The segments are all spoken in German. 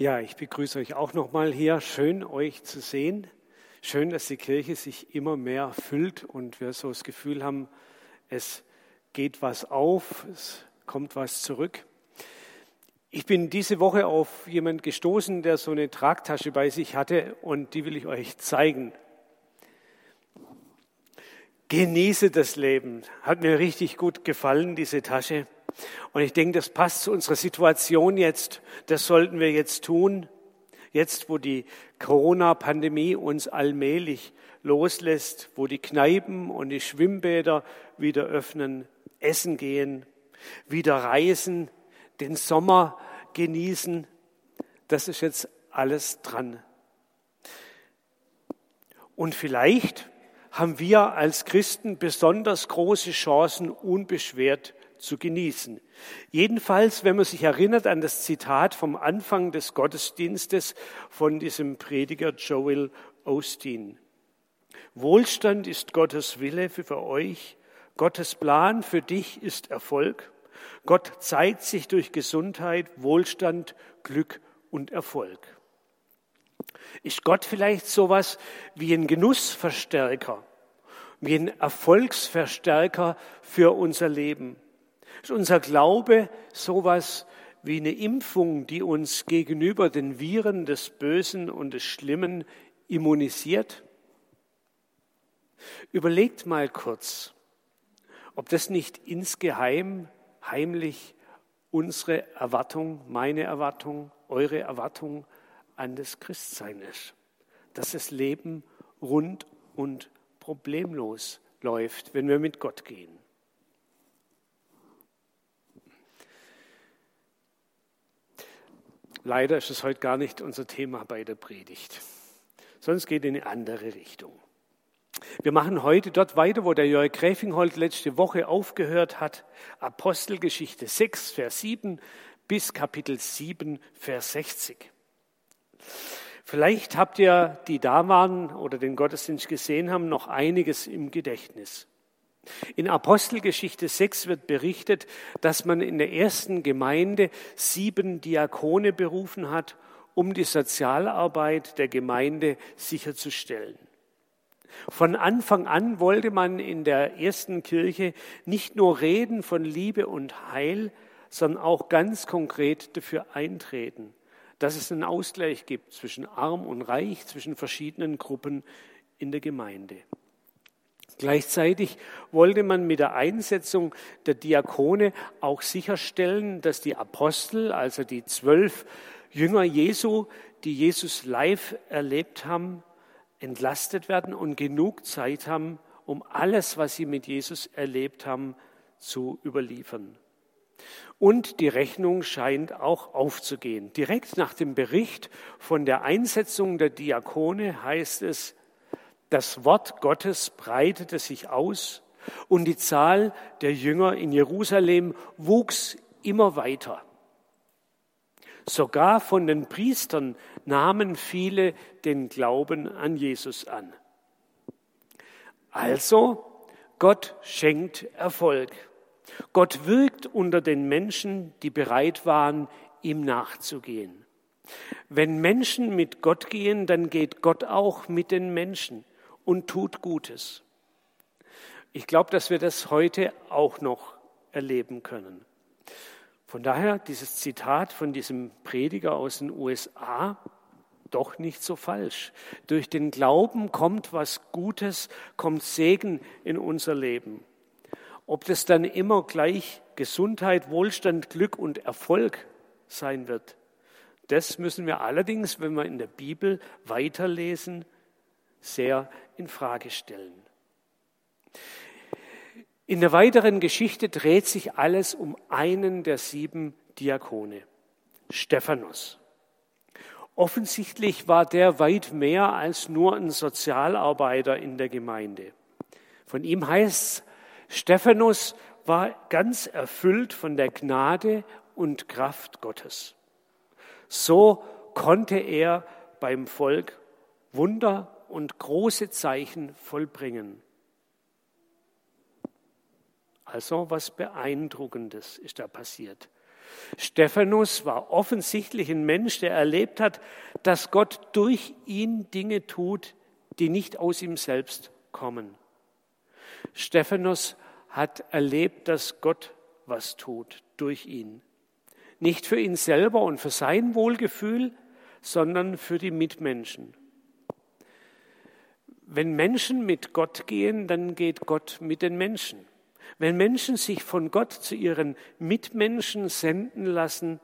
Ja, ich begrüße euch auch nochmal hier. Schön, euch zu sehen. Schön, dass die Kirche sich immer mehr füllt und wir so das Gefühl haben, es geht was auf, es kommt was zurück. Ich bin diese Woche auf jemand gestoßen, der so eine Tragtasche bei sich hatte und die will ich euch zeigen. Genieße das Leben. Hat mir richtig gut gefallen, diese Tasche. Und ich denke, das passt zu unserer Situation jetzt. Das sollten wir jetzt tun. Jetzt, wo die Corona-Pandemie uns allmählich loslässt, wo die Kneipen und die Schwimmbäder wieder öffnen, essen gehen, wieder reisen, den Sommer genießen. Das ist jetzt alles dran. Und vielleicht haben wir als Christen besonders große Chancen, unbeschwert zu genießen. Jedenfalls, wenn man sich erinnert an das Zitat vom Anfang des Gottesdienstes von diesem Prediger Joel Osteen. Wohlstand ist Gottes Wille für euch, Gottes Plan für dich ist Erfolg. Gott zeigt sich durch Gesundheit, Wohlstand, Glück und Erfolg. Ist Gott vielleicht sowas wie ein Genussverstärker, wie ein Erfolgsverstärker für unser Leben? Ist unser Glaube sowas wie eine Impfung, die uns gegenüber den Viren des Bösen und des Schlimmen immunisiert? Überlegt mal kurz, ob das nicht insgeheim, heimlich unsere Erwartung, meine Erwartung, eure Erwartung an das Christsein ist. Dass das Leben rund und problemlos läuft, wenn wir mit Gott gehen. Leider ist es heute gar nicht unser Thema bei der Predigt. Sonst geht in eine andere Richtung. Wir machen heute dort weiter, wo der Jörg Gräfingholt letzte Woche aufgehört hat. Apostelgeschichte 6, Vers 7 bis Kapitel 7, Vers 60. Vielleicht habt ihr, die da waren oder den Gottesdienst gesehen haben, noch einiges im Gedächtnis. In Apostelgeschichte 6 wird berichtet, dass man in der ersten Gemeinde sieben Diakone berufen hat, um die Sozialarbeit der Gemeinde sicherzustellen. Von Anfang an wollte man in der ersten Kirche nicht nur reden von Liebe und Heil, sondern auch ganz konkret dafür eintreten, dass es einen Ausgleich gibt zwischen arm und reich, zwischen verschiedenen Gruppen in der Gemeinde. Gleichzeitig wollte man mit der Einsetzung der Diakone auch sicherstellen, dass die Apostel, also die zwölf Jünger Jesu, die Jesus live erlebt haben, entlastet werden und genug Zeit haben, um alles, was sie mit Jesus erlebt haben, zu überliefern. Und die Rechnung scheint auch aufzugehen. Direkt nach dem Bericht von der Einsetzung der Diakone heißt es, das Wort Gottes breitete sich aus und die Zahl der Jünger in Jerusalem wuchs immer weiter. Sogar von den Priestern nahmen viele den Glauben an Jesus an. Also, Gott schenkt Erfolg. Gott wirkt unter den Menschen, die bereit waren, ihm nachzugehen. Wenn Menschen mit Gott gehen, dann geht Gott auch mit den Menschen und tut Gutes. Ich glaube, dass wir das heute auch noch erleben können. Von daher dieses Zitat von diesem Prediger aus den USA doch nicht so falsch. Durch den Glauben kommt was Gutes, kommt Segen in unser Leben. Ob das dann immer gleich Gesundheit, Wohlstand, Glück und Erfolg sein wird, das müssen wir allerdings, wenn wir in der Bibel weiterlesen, sehr in Frage stellen. In der weiteren Geschichte dreht sich alles um einen der sieben Diakone, Stephanus. Offensichtlich war der weit mehr als nur ein Sozialarbeiter in der Gemeinde. Von ihm heißt es, Stephanus war ganz erfüllt von der Gnade und Kraft Gottes. So konnte er beim Volk Wunder und große Zeichen vollbringen. Also was Beeindruckendes ist da passiert. Stephanus war offensichtlich ein Mensch, der erlebt hat, dass Gott durch ihn Dinge tut, die nicht aus ihm selbst kommen. Stephanus hat erlebt, dass Gott was tut durch ihn. Nicht für ihn selber und für sein Wohlgefühl, sondern für die Mitmenschen. Wenn Menschen mit Gott gehen, dann geht Gott mit den Menschen. Wenn Menschen sich von Gott zu ihren Mitmenschen senden lassen,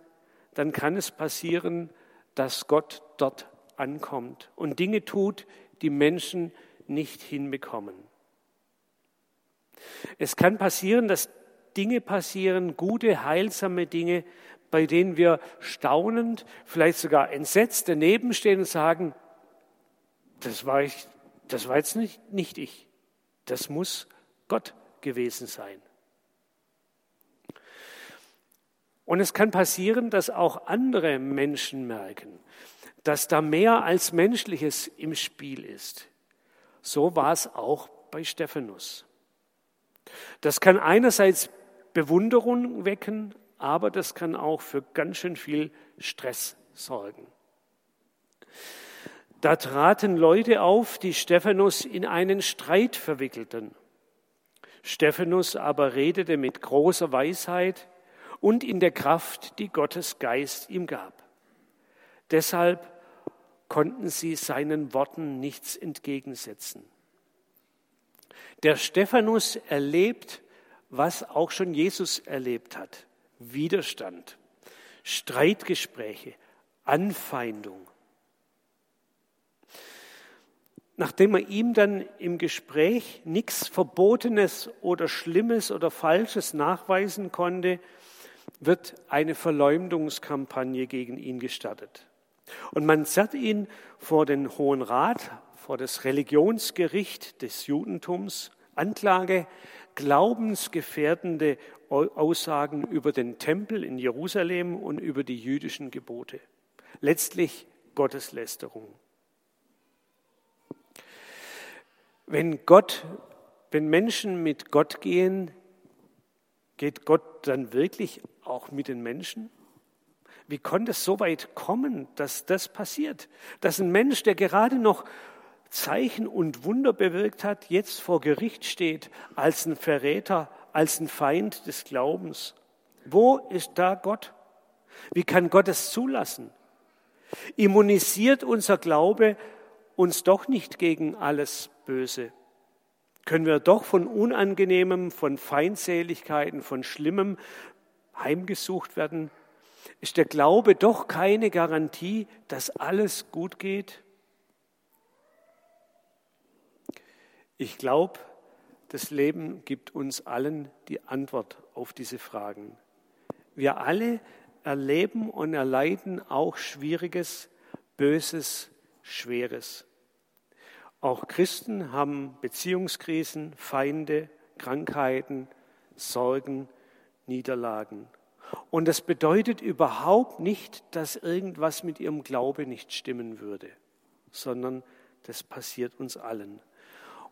dann kann es passieren, dass Gott dort ankommt und Dinge tut, die Menschen nicht hinbekommen. Es kann passieren, dass Dinge passieren, gute, heilsame Dinge, bei denen wir staunend, vielleicht sogar entsetzt daneben stehen und sagen, das war, ich, das war jetzt nicht, nicht ich, das muss Gott gewesen sein. Und es kann passieren, dass auch andere Menschen merken, dass da mehr als Menschliches im Spiel ist. So war es auch bei Stephanus. Das kann einerseits Bewunderung wecken, aber das kann auch für ganz schön viel Stress sorgen. Da traten Leute auf, die Stephanus in einen Streit verwickelten. Stephanus aber redete mit großer Weisheit und in der Kraft, die Gottes Geist ihm gab. Deshalb konnten sie seinen Worten nichts entgegensetzen. Der Stephanus erlebt, was auch schon Jesus erlebt hat. Widerstand, Streitgespräche, Anfeindung. Nachdem er ihm dann im Gespräch nichts Verbotenes oder Schlimmes oder Falsches nachweisen konnte, wird eine Verleumdungskampagne gegen ihn gestartet. Und man zerrt ihn vor den Hohen Rat, vor das Religionsgericht des Judentums, Anklage, glaubensgefährdende Aussagen über den Tempel in Jerusalem und über die jüdischen Gebote. Letztlich Gotteslästerung. Wenn Gott, wenn Menschen mit Gott gehen, geht Gott dann wirklich auch mit den Menschen? Wie konnte es so weit kommen, dass das passiert? Dass ein Mensch, der gerade noch Zeichen und Wunder bewirkt hat, jetzt vor Gericht steht als ein Verräter, als ein Feind des Glaubens. Wo ist da Gott? Wie kann Gott es zulassen? Immunisiert unser Glaube uns doch nicht gegen alles Böse? Können wir doch von Unangenehmem, von Feindseligkeiten, von Schlimmem heimgesucht werden? Ist der Glaube doch keine Garantie, dass alles gut geht? Ich glaube, das Leben gibt uns allen die Antwort auf diese Fragen. Wir alle erleben und erleiden auch Schwieriges, Böses, Schweres. Auch Christen haben Beziehungskrisen, Feinde, Krankheiten, Sorgen, Niederlagen. Und das bedeutet überhaupt nicht, dass irgendwas mit ihrem Glaube nicht stimmen würde, sondern das passiert uns allen.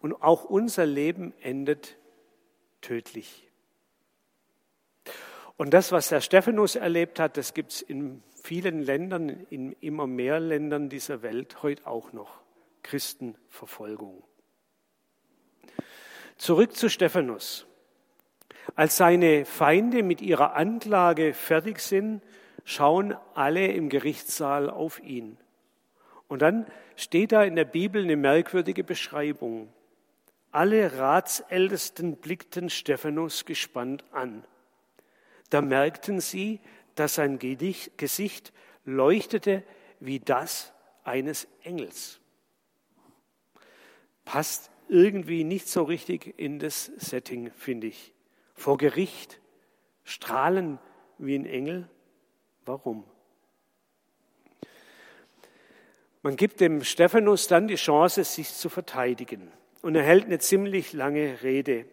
Und auch unser Leben endet tödlich. Und das, was Herr Stephanus erlebt hat, das gibt es in vielen Ländern, in immer mehr Ländern dieser Welt heute auch noch. Christenverfolgung. Zurück zu Stephanus. Als seine Feinde mit ihrer Anklage fertig sind, schauen alle im Gerichtssaal auf ihn. Und dann steht da in der Bibel eine merkwürdige Beschreibung. Alle Ratsältesten blickten Stephanus gespannt an. Da merkten sie, dass sein Gesicht leuchtete wie das eines Engels passt irgendwie nicht so richtig in das Setting, finde ich. Vor Gericht, strahlen wie ein Engel. Warum? Man gibt dem Stephanus dann die Chance, sich zu verteidigen. Und er hält eine ziemlich lange Rede,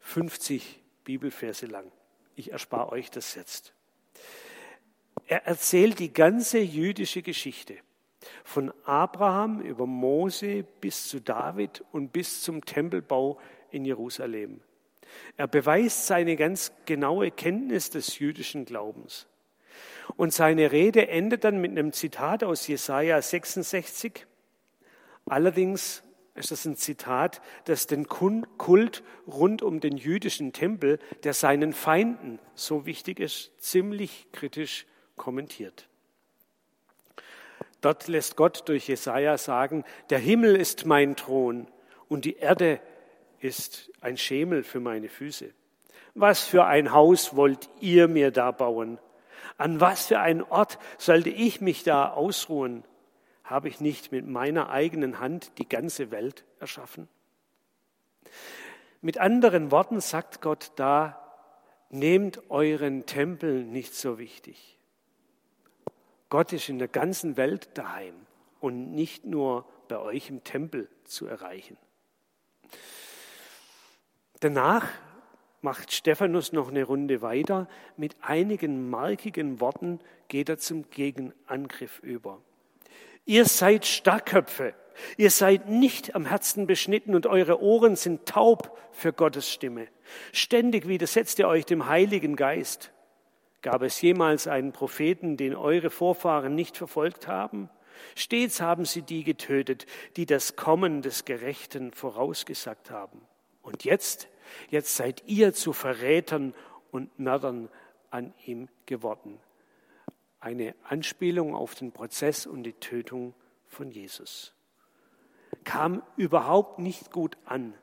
50 Bibelverse lang. Ich erspare euch das jetzt. Er erzählt die ganze jüdische Geschichte. Von Abraham über Mose bis zu David und bis zum Tempelbau in Jerusalem. Er beweist seine ganz genaue Kenntnis des jüdischen Glaubens. Und seine Rede endet dann mit einem Zitat aus Jesaja 66. Allerdings ist das ein Zitat, das den Kult rund um den jüdischen Tempel, der seinen Feinden so wichtig ist, ziemlich kritisch kommentiert. Dort lässt Gott durch Jesaja sagen, der Himmel ist mein Thron und die Erde ist ein Schemel für meine Füße. Was für ein Haus wollt ihr mir da bauen? An was für einen Ort sollte ich mich da ausruhen? Habe ich nicht mit meiner eigenen Hand die ganze Welt erschaffen? Mit anderen Worten sagt Gott da, nehmt euren Tempel nicht so wichtig. Gott ist in der ganzen Welt daheim und nicht nur bei euch im Tempel zu erreichen. Danach macht Stephanus noch eine Runde weiter. Mit einigen markigen Worten geht er zum Gegenangriff über. Ihr seid Starkköpfe. Ihr seid nicht am Herzen beschnitten und eure Ohren sind taub für Gottes Stimme. Ständig widersetzt ihr euch dem Heiligen Geist. Gab es jemals einen Propheten, den eure Vorfahren nicht verfolgt haben? Stets haben sie die getötet, die das Kommen des Gerechten vorausgesagt haben. Und jetzt, jetzt seid ihr zu Verrätern und Mördern an ihm geworden. Eine Anspielung auf den Prozess und die Tötung von Jesus. Kam überhaupt nicht gut an.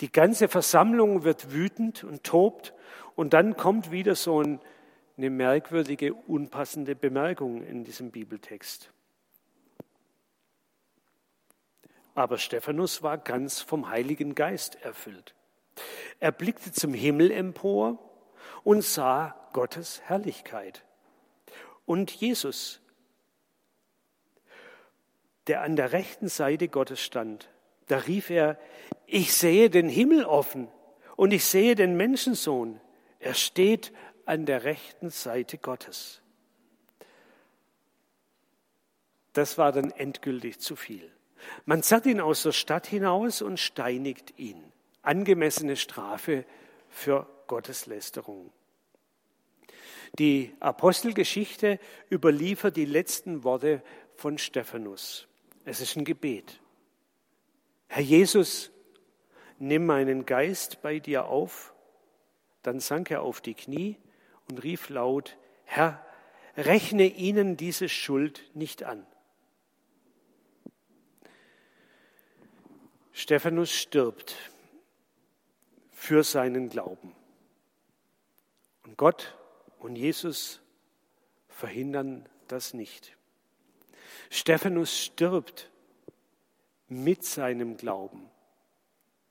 Die ganze Versammlung wird wütend und tobt und dann kommt wieder so ein eine merkwürdige, unpassende Bemerkung in diesem Bibeltext. Aber Stephanus war ganz vom Heiligen Geist erfüllt. Er blickte zum Himmel empor und sah Gottes Herrlichkeit. Und Jesus, der an der rechten Seite Gottes stand, da rief er, ich sehe den Himmel offen und ich sehe den Menschensohn. Er steht an der rechten Seite Gottes. Das war dann endgültig zu viel. Man zerrt ihn aus der Stadt hinaus und steinigt ihn. Angemessene Strafe für Gotteslästerung. Die Apostelgeschichte überliefert die letzten Worte von Stephanus. Es ist ein Gebet. Herr Jesus, nimm meinen Geist bei dir auf. Dann sank er auf die Knie und rief laut, Herr, rechne ihnen diese Schuld nicht an. Stephanus stirbt für seinen Glauben. Und Gott und Jesus verhindern das nicht. Stephanus stirbt mit seinem Glauben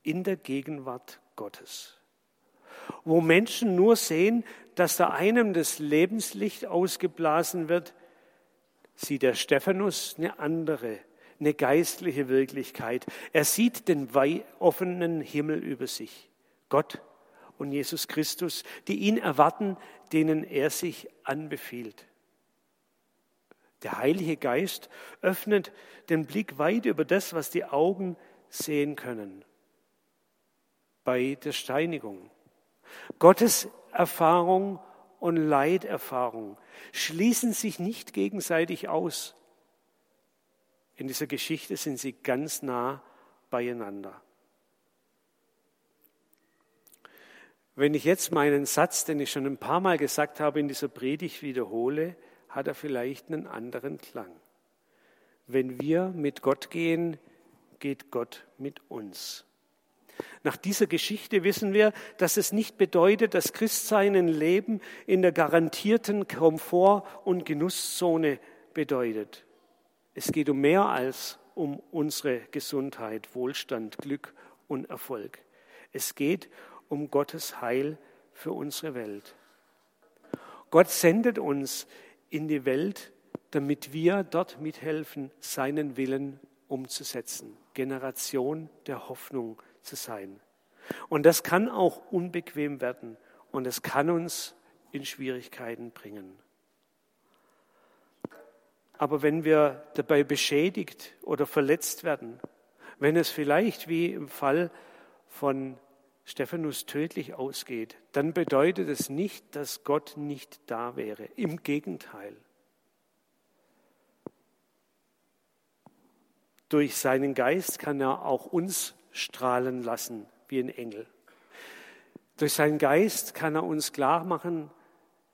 in der Gegenwart Gottes wo Menschen nur sehen, dass da einem das Lebenslicht ausgeblasen wird, sieht der Stephanus eine andere, eine geistliche Wirklichkeit. Er sieht den offenen Himmel über sich, Gott und Jesus Christus, die ihn erwarten, denen er sich anbefiehlt. Der Heilige Geist öffnet den Blick weit über das, was die Augen sehen können. Bei der Steinigung. Gottes Erfahrung und Leiterfahrung schließen sich nicht gegenseitig aus. In dieser Geschichte sind sie ganz nah beieinander. Wenn ich jetzt meinen Satz, den ich schon ein paar Mal gesagt habe, in dieser Predigt wiederhole, hat er vielleicht einen anderen Klang. Wenn wir mit Gott gehen, geht Gott mit uns. Nach dieser Geschichte wissen wir, dass es nicht bedeutet, dass Christsein ein Leben in der garantierten Komfort- und Genusszone bedeutet. Es geht um mehr als um unsere Gesundheit, Wohlstand, Glück und Erfolg. Es geht um Gottes Heil für unsere Welt. Gott sendet uns in die Welt, damit wir dort mithelfen, seinen Willen umzusetzen. Generation der Hoffnung zu sein. Und das kann auch unbequem werden und es kann uns in Schwierigkeiten bringen. Aber wenn wir dabei beschädigt oder verletzt werden, wenn es vielleicht wie im Fall von Stephanus tödlich ausgeht, dann bedeutet es nicht, dass Gott nicht da wäre. Im Gegenteil. Durch seinen Geist kann er auch uns strahlen lassen wie ein Engel. Durch seinen Geist kann er uns klar machen,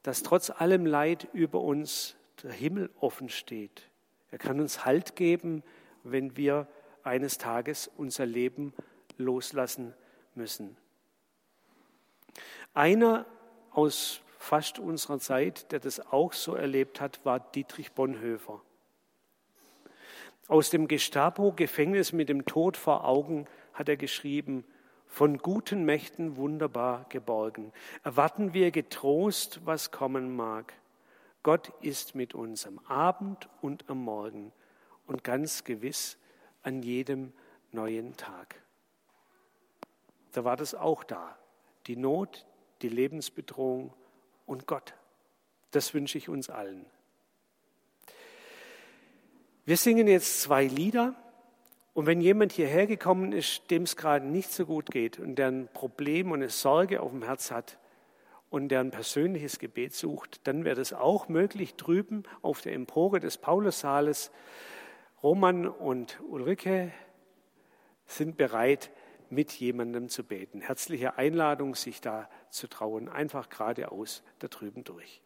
dass trotz allem Leid über uns der Himmel offen steht. Er kann uns Halt geben, wenn wir eines Tages unser Leben loslassen müssen. Einer aus fast unserer Zeit, der das auch so erlebt hat, war Dietrich Bonhoeffer. Aus dem Gestapo-Gefängnis mit dem Tod vor Augen hat er geschrieben, von guten Mächten wunderbar geborgen. Erwarten wir getrost, was kommen mag. Gott ist mit uns am Abend und am Morgen und ganz gewiss an jedem neuen Tag. Da war das auch da. Die Not, die Lebensbedrohung und Gott. Das wünsche ich uns allen. Wir singen jetzt zwei Lieder. Und wenn jemand hierher gekommen ist, dem es gerade nicht so gut geht und der ein Problem und eine Sorge auf dem Herz hat und der ein persönliches Gebet sucht, dann wäre das auch möglich drüben auf der Empore des Paulussaales. Roman und Ulrike sind bereit, mit jemandem zu beten. Herzliche Einladung, sich da zu trauen, einfach geradeaus da drüben durch.